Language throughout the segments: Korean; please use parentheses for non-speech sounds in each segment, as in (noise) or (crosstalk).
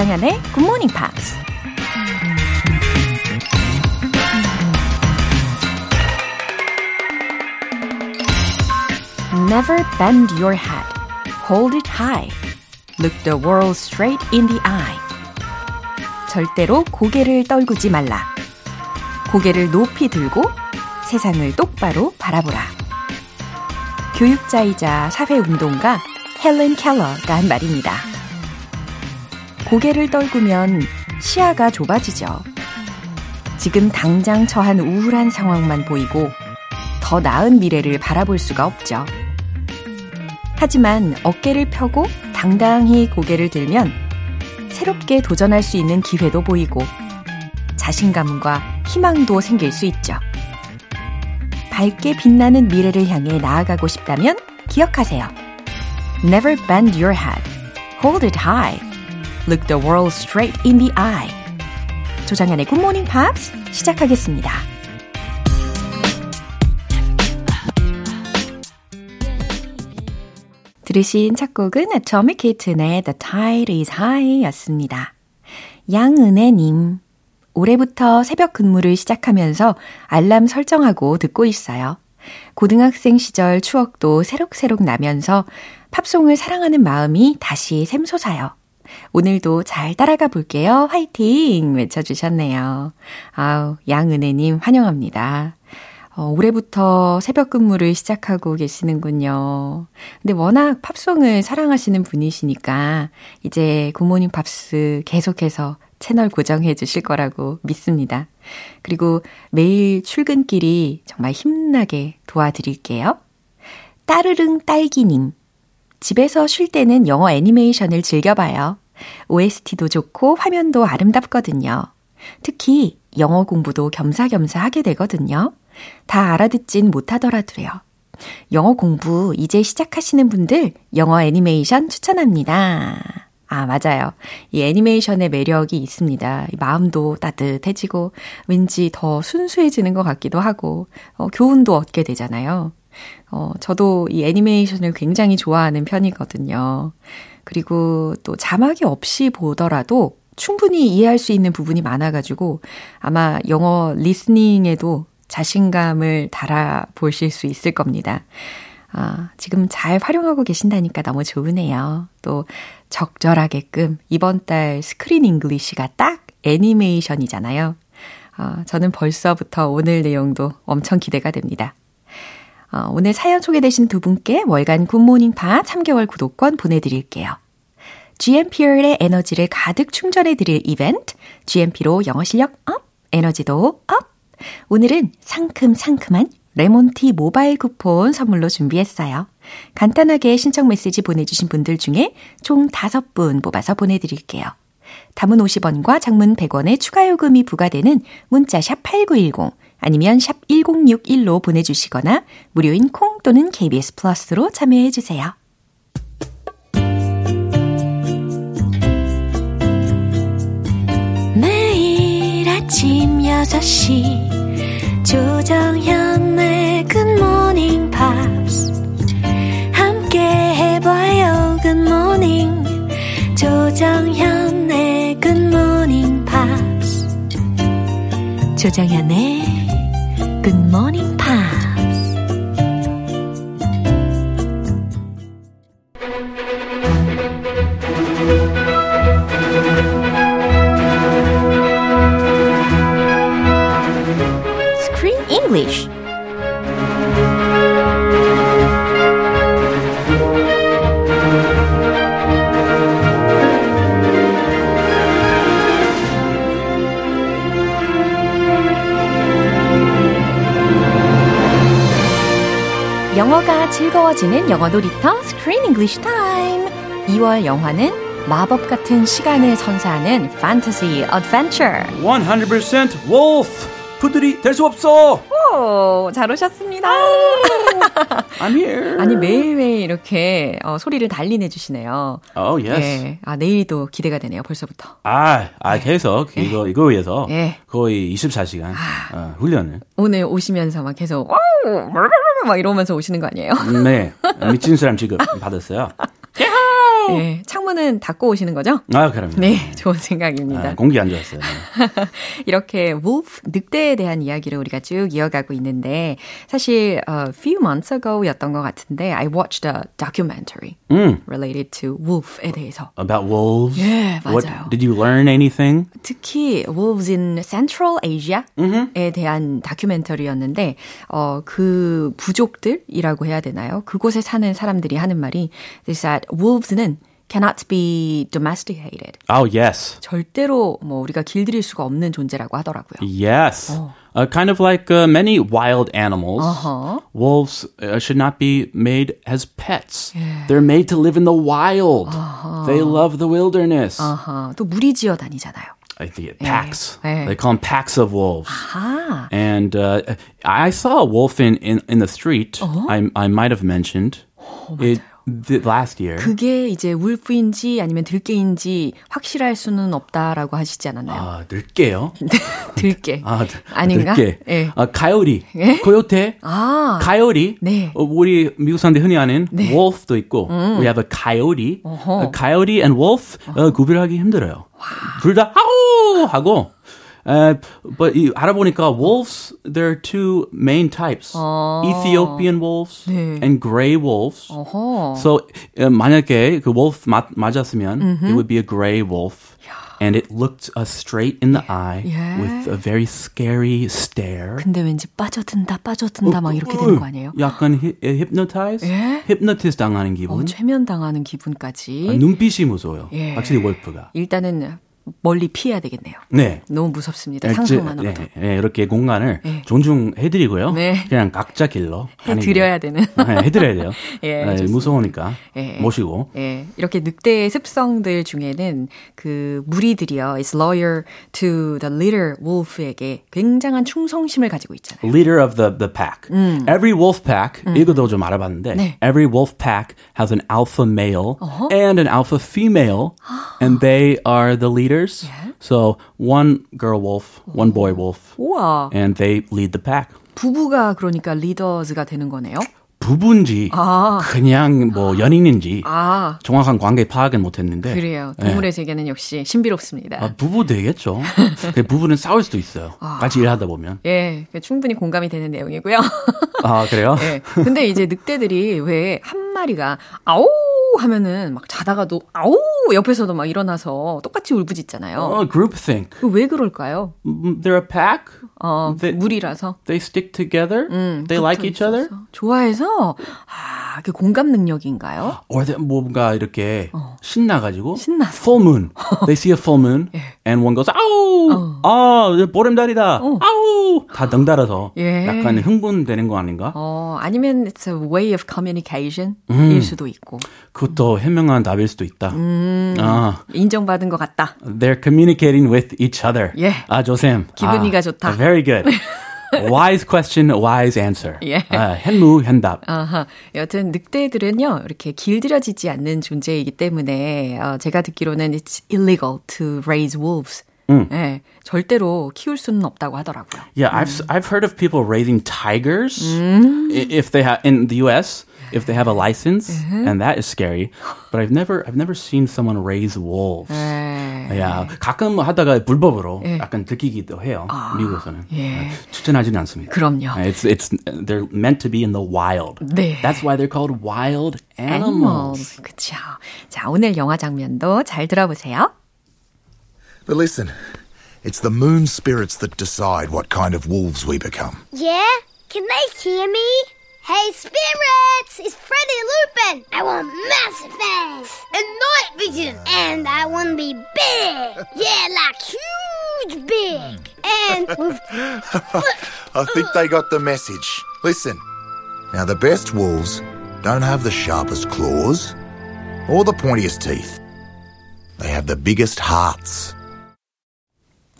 조장현의 Good Morning Pops. Never bend your head. Hold it high. Look the world straight in the eye. 절대로 고개를 떨구지 말라. 고개를 높이 들고 세상을 똑바로 바라보라. 교육자이자 사회운동가 헬렌 켈러가 한 말입니다. 고개를 떨구면 시야가 좁아지죠. 지금 당장 처한 우울한 상황만 보이고 더 나은 미래를 바라볼 수가 없죠. 하지만 어깨를 펴고 당당히 고개를 들면 새롭게 도전할 수 있는 기회도 보이고 자신감과 희망도 생길 수 있죠. 밝게 빛나는 미래를 향해 나아가고 싶다면 기억하세요. Never bend your head. Hold it high. Look the world straight in the eye. 조장현의 Good Morning Pops 시작하겠습니다. 들으신 첫 곡은 Atomic Kitten의 The Tide is High 였습니다. 양은혜님, 올해부터 새벽 근무를 시작하면서 알람 설정하고 듣고 있어요. 고등학생 시절 추억도 새록새록 나면서 팝송을 사랑하는 마음이 다시 샘솟아요. 오늘도 잘 따라가 볼게요. 화이팅! 외쳐주셨네요. 아우, 양은혜님 환영합니다. 어, 올해부터 새벽 근무를 시작하고 계시는군요. 근데 워낙 팝송을 사랑하시는 분이시니까 이제 굿모닝 팝스 계속해서 채널 고정해 주실 거라고 믿습니다. 그리고 매일 출근길이 정말 힘나게 도와드릴게요. 따르릉 딸기님. 집에서 쉴 때는 영어 애니메이션을 즐겨봐요. OST도 좋고 화면도 아름답거든요. 특히 영어 공부도 겸사겸사 하게 되거든요. 다 알아듣진 못하더라도요. 영어 공부 이제 시작하시는 분들 영어 애니메이션 추천합니다. 아, 맞아요. 이 애니메이션의 매력이 있습니다. 마음도 따뜻해지고 왠지 더 순수해지는 것 같기도 하고 어, 교훈도 얻게 되잖아요. 어, 저도 이 애니메이션을 굉장히 좋아하는 편이거든요. 그리고 또 자막이 없이 보더라도 충분히 이해할 수 있는 부분이 많아가지고 아마 영어 리스닝에도 자신감을 달아 보실 수 있을 겁니다. 아, 지금 잘 활용하고 계신다니까 너무 좋으네요. 또 적절하게끔 이번 달 Screen English가 딱 애니메이션이잖아요. 아, 저는 벌써부터 오늘 내용도 엄청 기대가 됩니다. 어, 오늘 사연 소개되신 두 분께 월간 굿모닝 팝스 3개월 구독권 보내드릴게요. GMP의 에너지를 가득 충전해드릴 이벤트, GMP로 영어 실력 up, 에너지도 up! 오늘은 상큼상큼한 레몬티 모바일 쿠폰 선물로 준비했어요. 간단하게 신청 메시지 보내주신 분들 중에 총 5분 뽑아서 보내드릴게요. 단문 50원과 장문 100원의 추가 요금이 부과되는 문자 샵 8910 아니면 샵 1061로 보내주시거나 무료인 콩 또는 KBS 플러스로 참여해 주세요. 매일 아침 6시 조정현의 굿모닝 팝스 함께 해봐요 굿모닝 조정현의 굿모닝 팝스 조정현의 Good Morning 즐거워지는 영어 놀이터 Screen English Time. 2월 영화는 마법 같은 시간을 선사하는 Fantasy Adventure. 100% wolf. 푸들이 될 수 없어. 오, 잘 오셨습니다. I'm here. (laughs) 아니 매일매일 이렇게 어, 소리를 달리 내 주시네요. Oh yes. 예. 아 내일도 기대가 되네요. 벌써부터. 아, 아 계속 이거 이거 위해서 예. 거의 24시간 어, 훈련을. 오늘 오시면서 막 계속 와우 막 이러면서 오시는 거 아니에요? 네, 미친 사람 지금 받았어요. (laughs) 네, 창문은 닫고 오시는 거죠? 아, 그럼요. 네, 좋은 생각입니다. 아, 공기 안 좋았어요. 이렇게 wolf, 늑대에 대한 이야기를 우리가 쭉 이어가고 있는데 사실 a few months ago였던 것 같은데 I watched a documentary 음. related to wolf에 대해서 About wolves? 예, What, 맞아요. did you learn anything? 특히 wolves in Central Asia에 대한 다큐멘터리였는데 어, 그 부족들이라고 해야 되나요? 그곳에 사는 사람들이 하는 말이 is that wolves는 cannot be domesticated. Oh, yes. 절대로 뭐 우리가 길들일 수가 없는 존재라고 하더라고요. Yes. Uh, kind of like uh, many wild animals, Uh-huh. wolves uh, should not be made as pets. They're made to live in the wild. They love the wilderness. 아하, 또 무리지어 다니잖아요. I think packs. 예. They call them packs of wolves. 아, And uh, I saw a wolf in, in, in the street. I, I might have mentioned it th- last year. 그게 이제 울프인지 아니면 들깨인지 확실할 수는 없다라고 하시지 않았나요? 아, 늙게요. (laughs) 들깨. 아, 아닌가? 늙게. 예. 아, 가요리. 예? 코요테. 아, 가요리. 네. 어, 우리 미국 사람들 흔히 아는 wolf도 있고, we have a coyote. 어허. A coyote and wolf 어, 구별하기 힘들어요. 둘다 아우 하고. Uh, but 이, 알아보니까 wolves, there are two main types. Ethiopian wolves 네. and gray wolves. 어허. So 어, 만약에 그 wolf 맞, 맞았으면 it would be a gray wolf. And it looked us straight in the eye 예. with a very scary stare. 근데 왠지 빠져든다, 빠져든다 막 이렇게 되는 거 아니에요? 약간 히, hypnotize? 예? hypnotize 당하는 기분. 어, 최면당하는 기분까지. 아, 눈빛이 무서워요. 예. 확실히 wolf가. 일단은 멀리 피해야 되겠네요. 네. 너무 무섭습니다. 네, 상상만으로도. 네, 네, 이렇게 공간을 예. 존중해드리고요. 네. 그냥 각자 가는 해드려야 되는. 게- 네, 해드려야 돼요. (laughs) 예, 네. 무서우니까 예. 모시고. 예, 이렇게 늑대의 습성들 중에는 그 무리들이요, is loyal to the leader wolf에게 굉장한 충성심을 가지고 있잖아요. Leader of the, the pack. Every wolf pack, 이거도 좀 알아봤는데, 네. every wolf pack has an alpha male and an alpha female, and they are the leaders. So one girl wolf, one boy wolf, 우와, and they lead the pack. 부부가 그러니까 리더즈가 되는 거네요. 부부인지 아. 그냥 뭐 연인인지 아, 정확한 관계 파악은 못했는데 그래요. 동물의 세계는 역시 신비롭습니다. 아, 부부 되겠죠. 그 부부는 싸울 수도 있어요. 같이 일하다 보면. 예, 충분히 공감이 되는 내용이고요. 아 그래요? (laughs) 예. 근데 이제 늑대들이 왜 한 마리가 아오 하면은 막 자다가도 아오 옆에서도 막 일어나서 똑같이 울부짖잖아요. 어, groupthink. 그왜 그럴까요? 음, They're a pack. 어, They- 무리라서. They stick together. They like each other. 좋아해서 아, 그 공감 능력인가요? Or they, 뭔가 이렇게 신나가지고. 신나서. Full moon. They see a full moon, and one goes, 아우, 아, 보름달이다. 아우, 다 덩달아서 예. 약간 흥분되는 거 아닌가? 어, 아니면 it's a way of communication일 수도 있고 그 것도 현명한 답일 수도 있다. 아, 인정받은 것 같다. they're communicating with each other. 예. 아, 조쌤. 기분이가 아, 좋다. Very good. wise question, wise answer. 예. 아, 현무, 현답. 아하. 여튼 늑대들은요 이렇게 길들여지지 않는 존재이기 때문에 어, 제가 듣기로는 it's illegal to raise wolves. 예, 절대로 키울 수는 없다고 하더라고요. Yeah, I've I've heard of people raising tigers i- if they have in the U.S. if they have a license, and that is scary. But I've never I've never seen someone raise wolves. 예. 야, 가끔 하다가 불법으로 약간 들키기도 해요. 미국에서는 예. 추천하지는 않습니다. 그럼요. It's it's they're meant to be in the wild. 네. That's why they're called wild animals. animals. 그쵸. 자, 오늘 영화 장면도 잘 들어보세요. But listen, it's the moon spirits that decide what kind of wolves we become. Yeah? Can they hear me? Hey, spirits! It's Freddy Lupin! I want massive fangs! And night vision! And I want to be big! (laughs) Yeah, like huge big! And (laughs) with I think they got the message. Listen, now the best wolves don't have the sharpest claws or the pointiest teeth. They have the biggest hearts.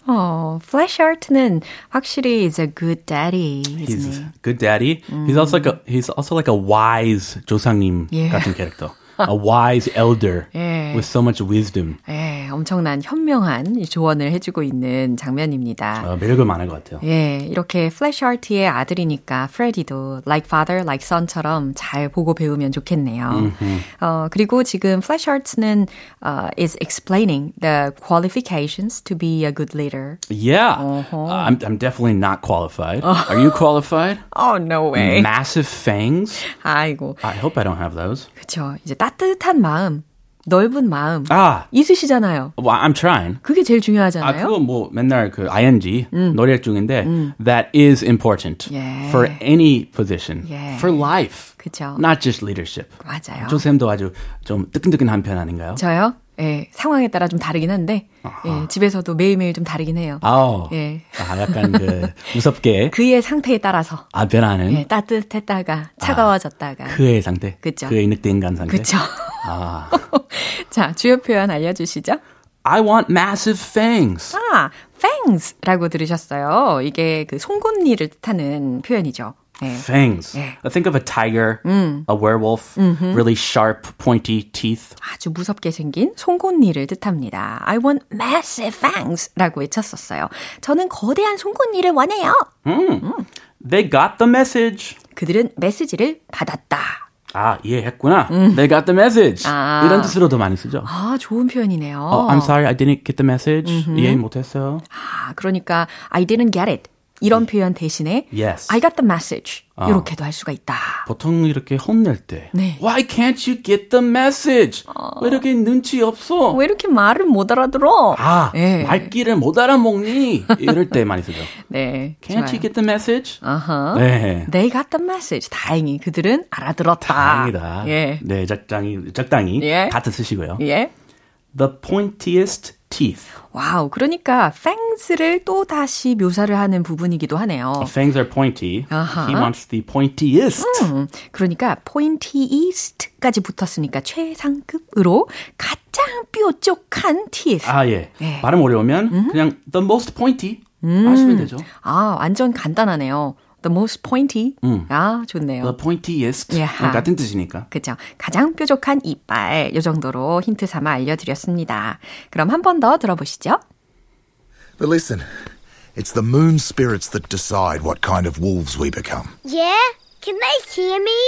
어, Flash Art는 확실히 is a good daddy. He's isn't a he? good daddy. He's also like a he's also like a wise 조상님 Yeah. 같은 캐릭터. A wise elder (laughs) 예. with so much wisdom. 예, 엄청난 현명한 조언을 해주고 있는 장면입니다. 어, 매력은 많은 것 같아요. 예, 이렇게 플래시 하트의 아들이니까 프레디도 like father, like son처럼 잘 보고 배우면 좋겠네요. 어, 그리고 지금 플래시 하트는 uh, is explaining the qualifications to be a good leader. Yeah, I'm, I'm definitely not qualified. Oh. Are you qualified? (laughs) Oh, no way. Massive fangs? 아이고, I hope I don't have those. 그쵸. 이제 따 뜻한 마음, 넓은 마음 아, 있으시잖아요. well, I'm trying. 그게 제일 아, 중요하잖아요. 그거 뭐 맨날 그 ing 노래 중인데 that is important 예. for any position, 예. for life, 그쵸. not just leadership. 맞아요. 조쌤도 아주 좀 뜨끈뜨끈한 편 아닌가요? 저요? 예, 상황에 따라 좀 다르긴 한데, 예, 집에서도 매일매일 좀 다르긴 해요. 아우, 예. 아, 약간 그 (laughs) 무섭게 그의 상태에 따라서, 아 변하는 예, 따뜻했다가 차가워졌다가. 그의 상태, 그쵸. 그의 늑대 인간 상태. 그쵸. 아, (laughs) 자, 주요 표현 알려주시죠. I want massive fangs. 아, fangs라고 들으셨어요. 이게 그 송곳니를 뜻하는 표현이죠. 예. Fangs. 예. Think of a tiger, a werewolf, really sharp, pointy teeth. 아주 무섭게 생긴 송곳니를 뜻합니다. I want massive fangs라고 외쳤었어요. 저는 거대한 송곳니를 원해요. They got the message. 그들은 메시지를 받았다. 아, 이해했구나. They got the message. 아. 이런 뜻으로도 많이 쓰죠. 아, 좋은 표현이네요. 어, I'm sorry, I didn't get the message. 이해 못했어요. 아, 그러니까 I didn't get it. 이런 표현 대신에 Yes. I got the message. 이렇게도 할 수가 있다. 보통 이렇게 혼낼 때 네. Why can't you get the message? 왜 이렇게 눈치 없어? 왜 이렇게 말을 못 알아들어? 아, 예. 말귀를 못 알아먹니? 이럴 때 많이 쓰죠. (laughs) 네. Can't you get the message? 아하. 네. They got the message. 다행히 그들은 알아들었다. 다행이다. 예. 네, 적당히, 적당히 예. 같은 쓰시고요. 예. The pointiest teeth. Wow. 그러니까 fangs를 또 다시 묘사를 하는 부분이기도 하네요. Fangs are pointy. 아하. He wants the pointiest. 음, 그러니까 pointiest까지 붙었으니까 최상급으로 가장 뾰족한 teeth. 아, 예. 예. 발음 어려우면 그냥 the most pointy 하시면 되죠. 아, 완전 간단하네요. The most pointy. 아, 좋네요. The pointiest. 야하. 같은 뜻이니까. 그죠. 가장 뾰족한 이빨. 요 정도로 힌트 삼아 알려드렸습니다. 그럼 한 번 더 들어보시죠. But listen, it's the moon spirits that decide what kind of wolves we become. Yeah? Can they hear me?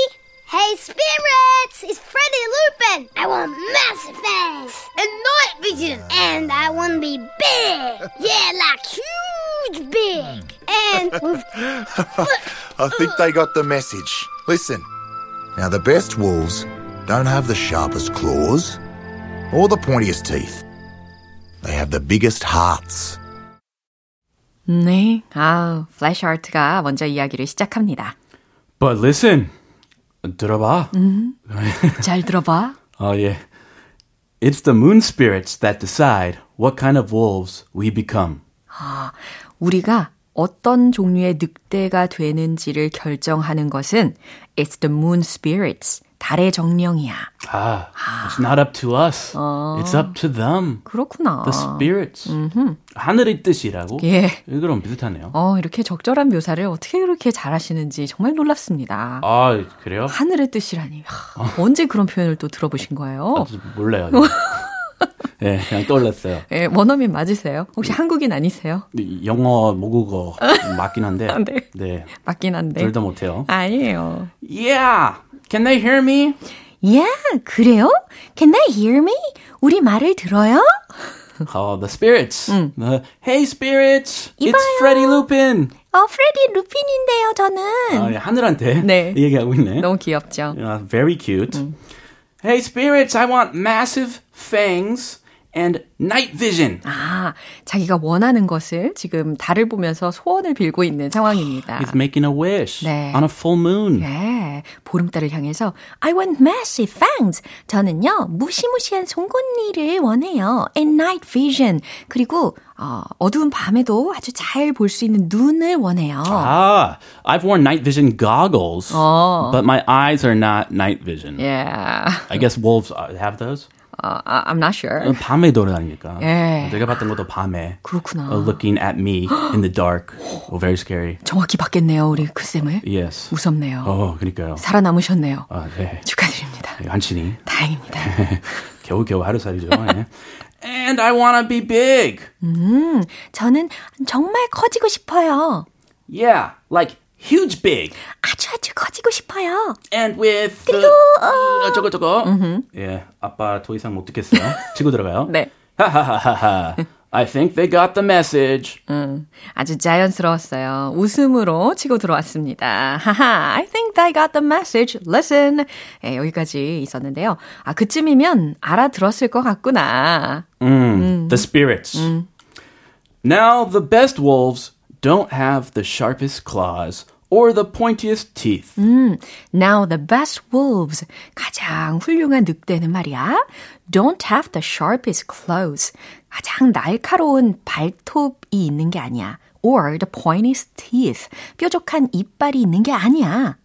Hey, spirits! It's Freddy Lupin! I want massive fangs! And night vision! And I want to be big! Yeah, like huge big! And (laughs) with I think they got the message. Listen, now the best wolves don't have the sharpest claws or the pointiest teeth. They have the biggest hearts. 네. 아, 플래시 아트가 먼저 이야기를 시작합니다. But listen. 들어봐. 잘 들어봐. (laughs) 어, 예. It's the moon spirits that decide what kind of wolves we become. 우리가 어떤 종류의 늑대가 되는지를 결정하는 것은 it's the moon spirits. 달의 정령이야. 아, it's not up to us. It's up to them. 그렇구나. The spirits. 하늘의 뜻이라고? 예. 이거랑 비슷하네요. 어, 이렇게 적절한 묘사를 어떻게 그렇게 잘하시는지 정말 놀랍습니다. 아, 그래요? 하늘의 뜻이라니. 하, 언제 그런 표현을 또 들어보신 거예요? 몰라요. (laughs) 예, 그냥 떠올랐어요. 예, 원어민 맞으세요? 혹시 한국인 아니세요? 영어, 모국어 맞긴 한데. 네. 네. 맞긴 한데. 둘 다 못해요. 아니에요. Yeah. Can they hear me? 야, 그래요? Can they hear me? 우리 말을 들어요? Oh, the spirits. The, hey, spirits. It's 이봐요. Freddy Lupin. 어, 프레디 루핀인데요, 저는. 아, 예, 하늘한테 네. 얘기하고 있네. 너무 귀엽죠? Uh, very cute. Hey, spirits, I want massive fangs and night vision. 아, 자기가 원하는 것을 지금 달을 보면서 소원을 빌고 있는 상황입니다. He's making a wish 네. on a full moon. 네, 보름달을 향해서 I want massive fangs. 저는요 무시무시한 송곳니를 원해요. And night vision. 그리고 어, 어두운 밤에도 아주 잘 볼 수 있는 눈을 원해요. Ah, I've worn night vision goggles, but my eyes are not night vision. Yeah. I guess wolves uh, have those. 어, I- I'm not sure. 밤에 돌아다니니까. 예. 내가 봤던 것도 밤에. 그렇구나. uh, looking at me in the dark. (gasps) Oh, very scary. 정확히 봤겠네요, 우리 그 쌤을. Yes. 무섭네요. 어, 그러니까요. 살아남으셨네요. 아, 네. 축하드립니다. 안친이 다행입니다. (laughs) 겨우 겨우 하루살이죠. 예. And I want to be big. 음, 저는 정말 커지고 싶어요. Yeah, like huge big. 아주 아주 커지고 싶어요. And with 그리고, the, 어. 저거 저거. 예, 아빠 더 이상 못 듣겠어요. (laughs) 치고 들어가요. 네. 하하하하. I think they got the message. 음, 아주 자연스러웠어요. 웃음으로 치고 들어왔습니다. 하하, I think I got the message. Listen. 예, 여기까지 있었는데요. 아, 그쯤이면 알아들었을 것 같구나. Mm, The spirits. Now the best wolves don't have the sharpest claws Or the pointiest teeth. Now the best wolves, 가장 훌륭한 늑대는 말이야. Don't have the sharpest claws. 가장 날카로운 발톱이 있는 게 아니야. Or the pointiest teeth. 뾰족한 이빨이 있는 게 아니야.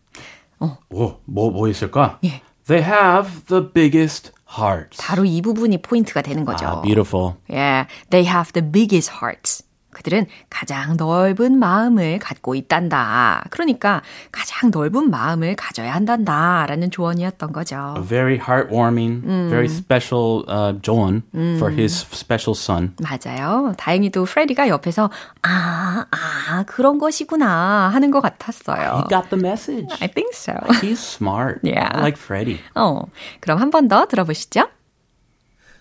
오, 뭐, 뭐 있을까? 예. They have the biggest hearts. 바로 이 부분이 포인트가 되는 거죠. Ah, beautiful. Yeah, they have the biggest hearts. 그들은 가장 넓은 마음을 갖고 있단다. 그러니까 가장 넓은 마음을 가져야 한단다. 라는 조언이었던 거죠. A very heartwarming, very special uh, John for his special son. 맞아요. 다행히도 프레디가 옆에서 아, 아, 그런 것이구나 하는 것 같았어요. He got the message. I think so. He's smart. Yeah. Like Freddy. 어, 그럼 한 번 더 들어보시죠.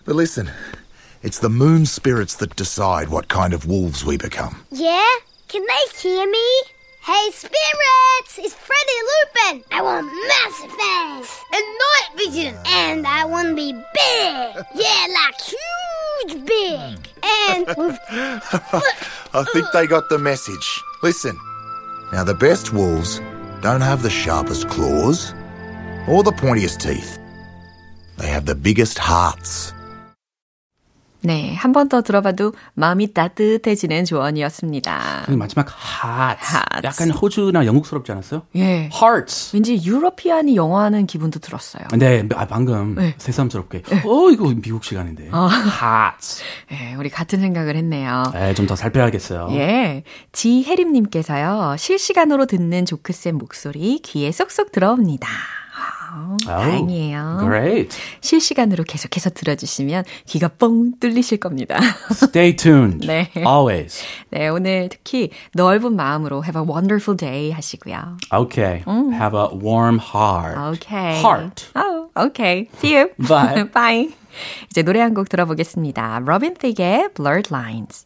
But listen, it's the moon spirits that decide what kind of wolves we become. Yeah? Can they hear me? Hey, spirits! It's Freddy Lupin! I want massive fangs! And night vision! And I want to be big! Yeah, like huge big! And (laughs) with I think they got the message. Listen. Now, the best wolves don't have the sharpest claws or the pointiest teeth. They have the biggest hearts. 네, 한 번 더 들어봐도 마음이 따뜻해지는 조언이었습니다. 그 마지막 hearts. Hearts. 약간 호주나 영국스럽지 않았어요? 예. Hearts. 왠지 유러피안이 영화하는 기분도 들었어요. 네, 아, 방금 네. 새삼스럽게. 어, 이거 미국 시간인데. Hearts. 예, 우리 같은 생각을 했네요. 에, 좀더 살펴야겠어요. 예. 지혜림 님께서요, 실시간으로 듣는 조크쌤 목소리 귀에 쏙쏙 들어옵니다. 아, 아우, 다행이에요. Great. 실시간으로 계속해서 들어주시면 귀가 뻥 뚫리실 겁니다. Stay tuned. 네. Always. 네, 오늘 특히 넓은 마음으로 have a wonderful day 하시고요. Okay. Have a warm heart. Okay. Heart. Oh, okay. See you. Bye. Bye. 이제 노래 한 곡 들어보겠습니다. Robin Thicke의 Blurred Lines.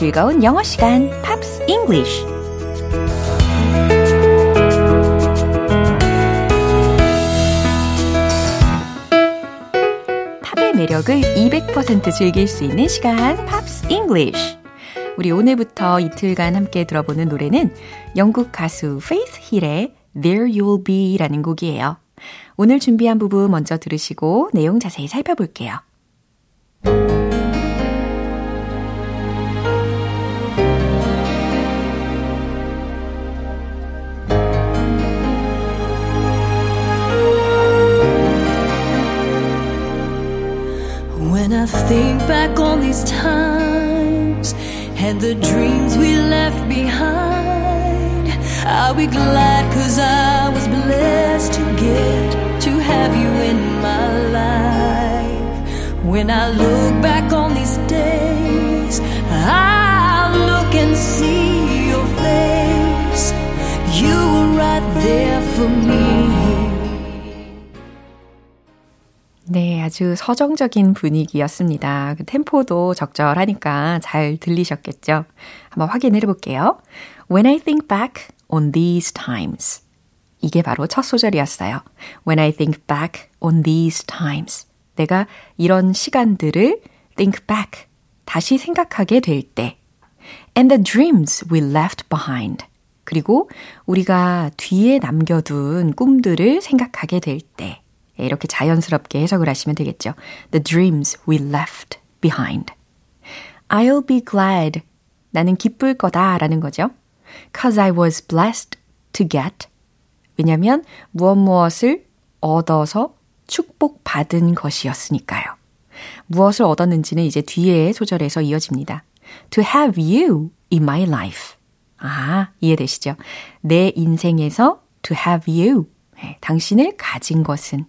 즐거운 영어 시간, Pops English. 팝의 매력을 200% 즐길 수 있는 시간, Pops English. 우리 오늘부터 이틀간 함께 들어보는 노래는 영국 가수 페이스 힐의 There You'll Be라는 곡이에요. 오늘 준비한 부분 먼저 들으시고 내용 자세히 살펴볼게요. Think back on these times and the dreams we left behind, I'll be glad cause I was blessed to get to have you in my life. When I look back on these days, I'll look and see your face. You were right there for me. 네, 아주 서정적인 분위기였습니다. 그 템포도 적절하니까 잘 들리셨겠죠? 한번 확인해 볼게요. When I think back on these times. 이게 바로 첫 소절이었어요. When I think back on these times. 내가 이런 시간들을 think back. 다시 생각하게 될 때. And the dreams we left behind. 그리고 우리가 뒤에 남겨둔 꿈들을 생각하게 될 때, 이렇게 자연스럽게 해석을 하시면 되겠죠. The dreams we left behind. I'll be glad. 나는 기쁠 거다 라는 거죠. Cause I was blessed to get. 왜냐면 무엇 무엇을 얻어서 축복받은 것이었으니까요. 무엇을 얻었는지는 이제 뒤에 소절에서 이어집니다. To have you in my life. 아, 이해되시죠? 내 인생에서 to have you. 네, 당신을 가진 것은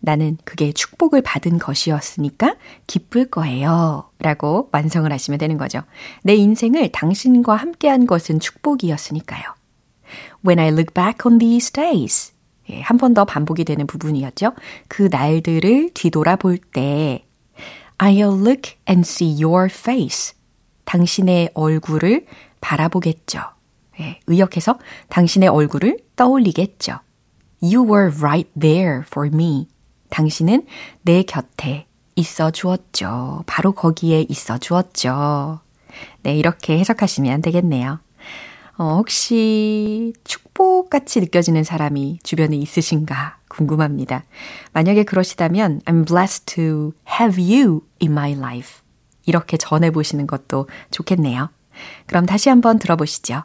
나는 그게 축복을 받은 것이었으니까 기쁠 거예요. 라고 완성을 하시면 되는 거죠. 내 인생을 당신과 함께한 것은 축복이었으니까요. When I look back on these days. 예, 한 번 더 반복이 되는 부분이었죠. 그 날들을 뒤돌아볼 때 I'll look and see your face. 당신의 얼굴을 바라보겠죠. 예, 의역해서 당신의 얼굴을 떠올리겠죠. You were right there for me. 당신은 내 곁에 있어 주었죠. 바로 거기에 있어 주었죠. 네, 이렇게 해석하시면 되겠네요. 어, 혹시 축복같이 느껴지는 사람이 주변에 있으신가 궁금합니다. 만약에 그러시다면 I'm blessed to have you in my life. 이렇게 전해보시는 것도 좋겠네요. 그럼 다시 한번 들어보시죠.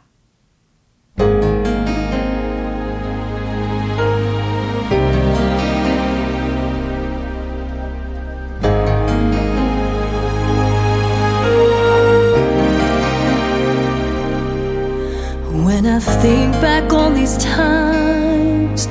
Think back on these times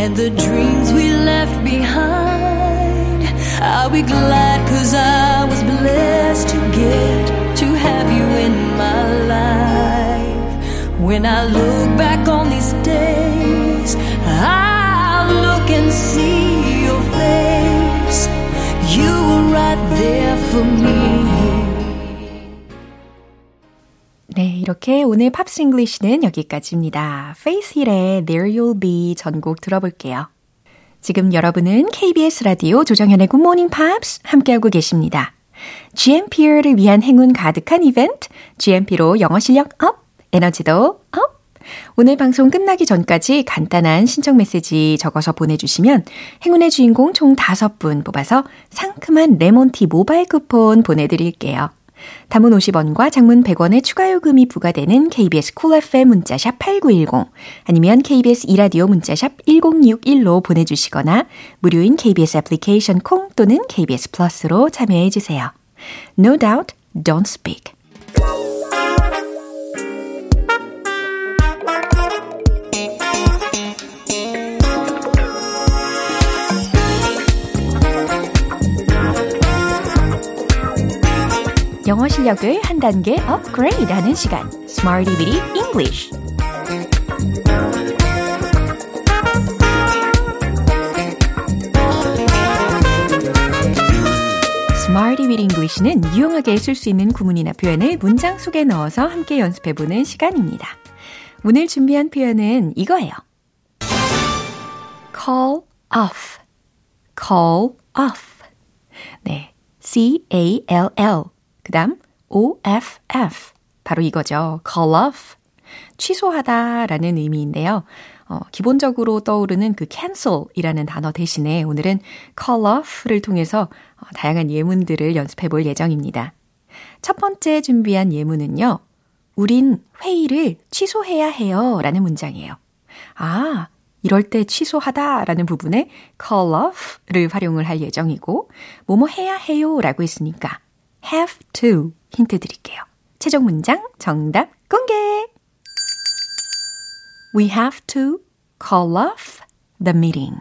and the dreams we left behind, I'll be glad cause I was blessed to get to have you in my life. When I look back on these days, I'll look and see your face. You were right there for me. 이렇게 오늘 팝스 잉글리시는 여기까지입니다. Hill의 There You'll Be 전곡 들어볼게요. 지금 여러분은 KBS 라디오 조정현의 Good Morning Pops 함께하고 계십니다. GMP를 위한 행운 가득한 이벤트, GMP로 영어 실력 up, 에너지도 up! 오늘 방송 끝나기 전까지 간단한 신청 메시지 적어서 보내주시면 행운의 주인공 총 5분 뽑아서 상큼한 레몬티 모바일 쿠폰 보내드릴게요. 단문 50원과 장문 100원의 추가 요금이 부과되는 KBS cool cool FM 문자샵 8910 아니면 KBS 이라디오 문자샵 1061로 보내주시거나 무료인 KBS 애플리케이션 콩 또는 KBS 플러스로 참여해 주세요. No doubt, don't speak. 영어 실력을 한 단계 업그레이드 하는 시간. Smarty Bitty English. Smarty Bitty English는 유용하게 쓸 수 있는 구문이나 표현을 문장 속에 넣어서 함께 연습해보는 시간입니다. 오늘 준비한 표현은 이거예요. call off, call off. 네, C-A-L-L. 그 다음 OFF. 바로 이거죠. call off. 취소하다 라는 의미인데요. 어, 기본적으로 떠오르는 그 cancel이라는 단어 대신에 오늘은 call off를 통해서 어, 다양한 예문들을 연습해 볼 예정입니다. 첫 번째 준비한 예문은요. 우린 회의를 취소해야 해요 라는 문장이에요. 아, 이럴 때 취소하다 라는 부분에 call off를 활용을 할 예정이고, 뭐뭐 해야 해요 라고 했으니까 have to 힌트 드릴게요. 최종 문장 정답 공개! We have to call off the meeting.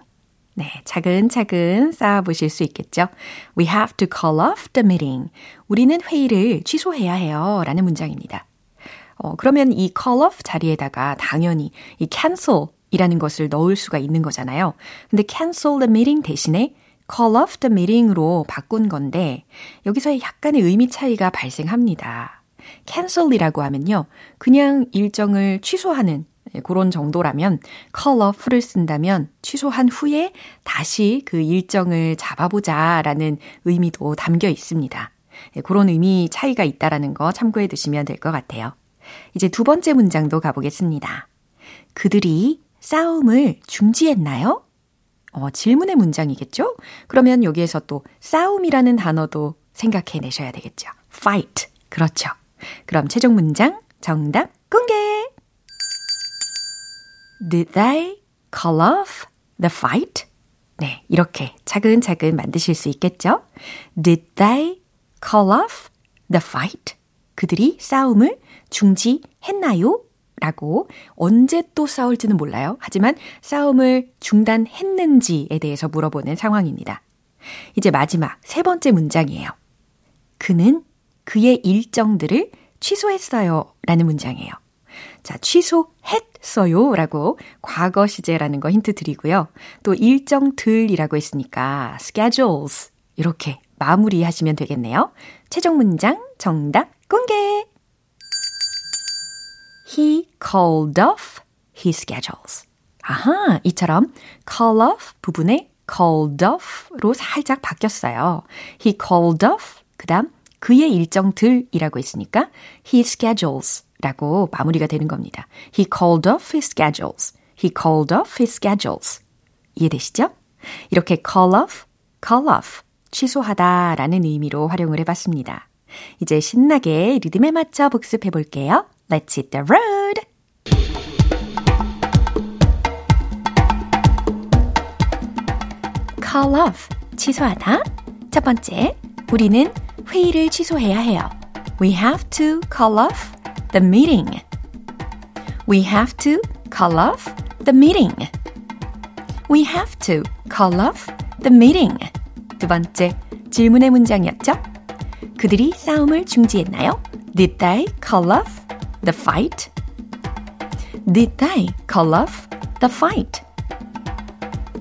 네, 차근차근 쌓아보실 수 있겠죠? We have to call off the meeting. 우리는 회의를 취소해야 해요. 라는 문장입니다. 어, 그러면 이 call off 자리에다가 당연히 이 cancel 이라는 것을 넣을 수가 있는 거잖아요. 근데 cancel the meeting 대신에 call off the meeting으로 바꾼 건데 여기서 약간의 의미 차이가 발생합니다. cancel이라고 하면요. 그냥 일정을 취소하는 그런 정도라면 call off를 쓴다면 취소한 후에 다시 그 일정을 잡아보자 라는 의미도 담겨 있습니다. 그런 의미 차이가 있다라는 거 참고해 두시면 될 것 같아요. 이제 두 번째 문장도 가보겠습니다. 그들이 싸움을 중지했나요? 어, 질문의 문장이겠죠? 그러면 여기에서 또 싸움이라는 단어도 생각해 내셔야 되겠죠. fight. 그렇죠. 그럼 최종 문장 정답 공개! Did they call off the fight? 네, 이렇게 차근차근 만드실 수 있겠죠? Did they call off the fight? 그들이 싸움을 중지했나요? 라고 언제 또 싸울지는 몰라요. 하지만 싸움을 중단했는지에 대해서 물어보는 상황입니다. 이제 마지막 세 번째 문장이에요. 그는 그의 일정들을 취소했어요. 라는 문장이에요. 자, 취소했어요. 라고 과거 시제라는 거 힌트 드리고요. 또 일정들이라고 했으니까 schedules. 이렇게 마무리하시면 되겠네요. 최종 문장 정답 공개! He called off his schedules. 아하, 이처럼 call off 부분에 called off로 살짝 바뀌었어요. He called off, 그 다음 그의 일정들이라고 했으니까 his schedules 라고 마무리가 되는 겁니다. He called off his schedules. He called off his schedules. 이해되시죠? 이렇게 call off, call off, 취소하다 라는 의미로 활용을 해봤습니다. 이제 신나게 리듬에 맞춰 복습해 볼게요. Let's hit the road! call off, 취소하다. 첫 번째, 우리는 회의를 취소해야 해요. We have to call off the meeting. We have to call off the meeting. We have to call off the meeting. 두 번째, 질문의 문장이었죠? 그들이 싸움을 중지했나요? Did they call off the fight? Did they call off the fight?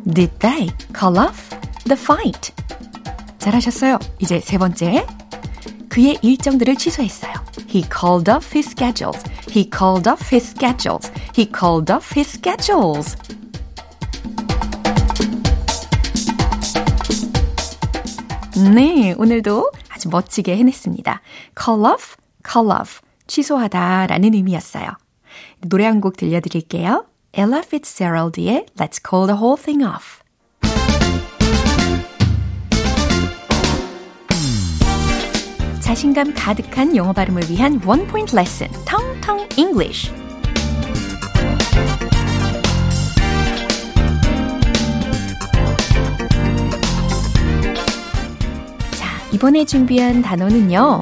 Did they call off the fight? 잘하셨어요. 이제 세 번째. 그의 일정들을 취소했어요. He called off his schedules. He called off his schedules. He called off his schedules. 네, 오늘도 아주 멋지게 해냈습니다. call off, call off. 취소하다 라는 의미였어요. 노래 한 곡 들려드릴게요. Ella Fitzgerald의 Let's Call the Whole Thing Off. 자신감 가득한 영어 발음을 위한 원 포인트 레슨, 텅텅 English. 이번에 준비한 단어는요.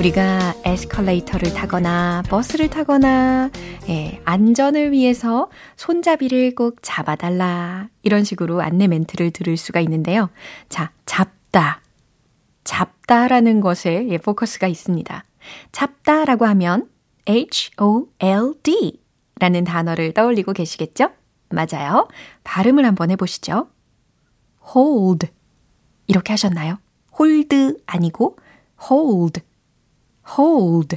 우리가 에스컬레이터를 타거나 버스를 타거나 예, 안전을 위해서 손잡이를 꼭 잡아달라 이런 식으로 안내 멘트를 들을 수가 있는데요. 자, 잡다. 잡다라는 것에 예, 포커스가 있습니다. 잡다라고 하면 H-O-L-D 라는 단어를 떠올리고 계시겠죠? 맞아요. 발음을 한번 해보시죠. hold. 이렇게 하셨나요? Hold 아니고 hold. hold.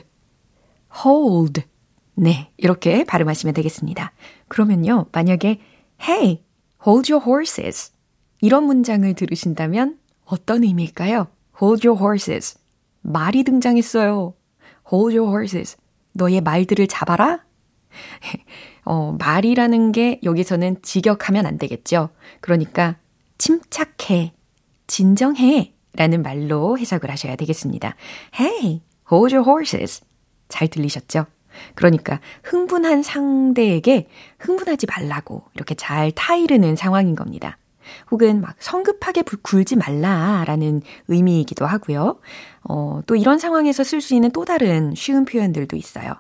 hold. 네, 이렇게 발음하시면 되겠습니다. 그러면요, 만약에 Hey, hold your horses. 이런 문장을 들으신다면 어떤 의미일까요? Hold your horses. 말이 등장했어요. Hold your horses. 너의 말들을 잡아라? (laughs) 어, 말이라는 게 여기서는 직역하면 안 되겠죠. 그러니까 침착해, 진정해 라는 말로 해석을 하셔야 되겠습니다. Hey, hold your horses. 잘 들리셨죠? 그러니까 흥분한 상대에게 흥분하지 말라고 이렇게 잘 타이르는 상황인 겁니다. 혹은 막 성급하게 굴지 말라라는 의미이기도 하고요. 어, 또 이런 상황에서 쓸 수 있는 또 다른 쉬운 표현들도 있어요.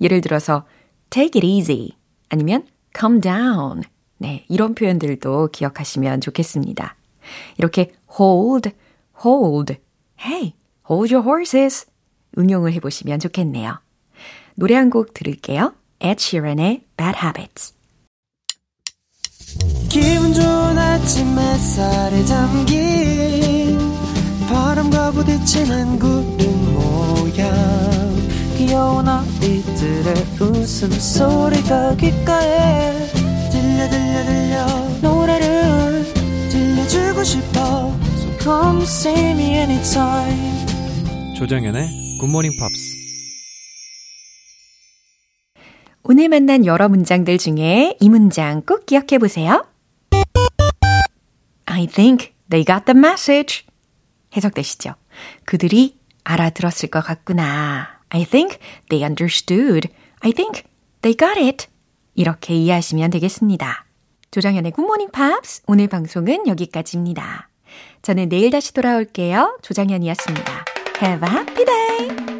예를 들어서 take it easy 아니면 calm down. 네, 이런 표현들도 기억하시면 좋겠습니다. 이렇게 hold, hold, hey, hold your horses 응용을 해보시면 좋겠네요. 노래 한 곡 들을게요. Ed Sheeran의 Bad Habits. 기분 좋은 아침 햇살에 담긴 바람과 부딪히는 구름 모양 귀여운 아이들의 웃음소리가 귓가에 들려 들려 들려 노래를 들려주고 싶어 come see me anytime 조정연의 굿모닝 팝스 오늘 만난 여러 문장들 중에 이 문장 꼭 기억해 보세요. I think they got the message. 해석되시죠? 그들이 알아들었을 것 같구나. I think they understood. I think they got it. 이렇게 이해하시면 되겠습니다. 조정현의 굿모닝 팝스 오늘 방송은 여기까지입니다. 저는 내일 다시 돌아올게요. 조정현이었습니다. Have a happy day!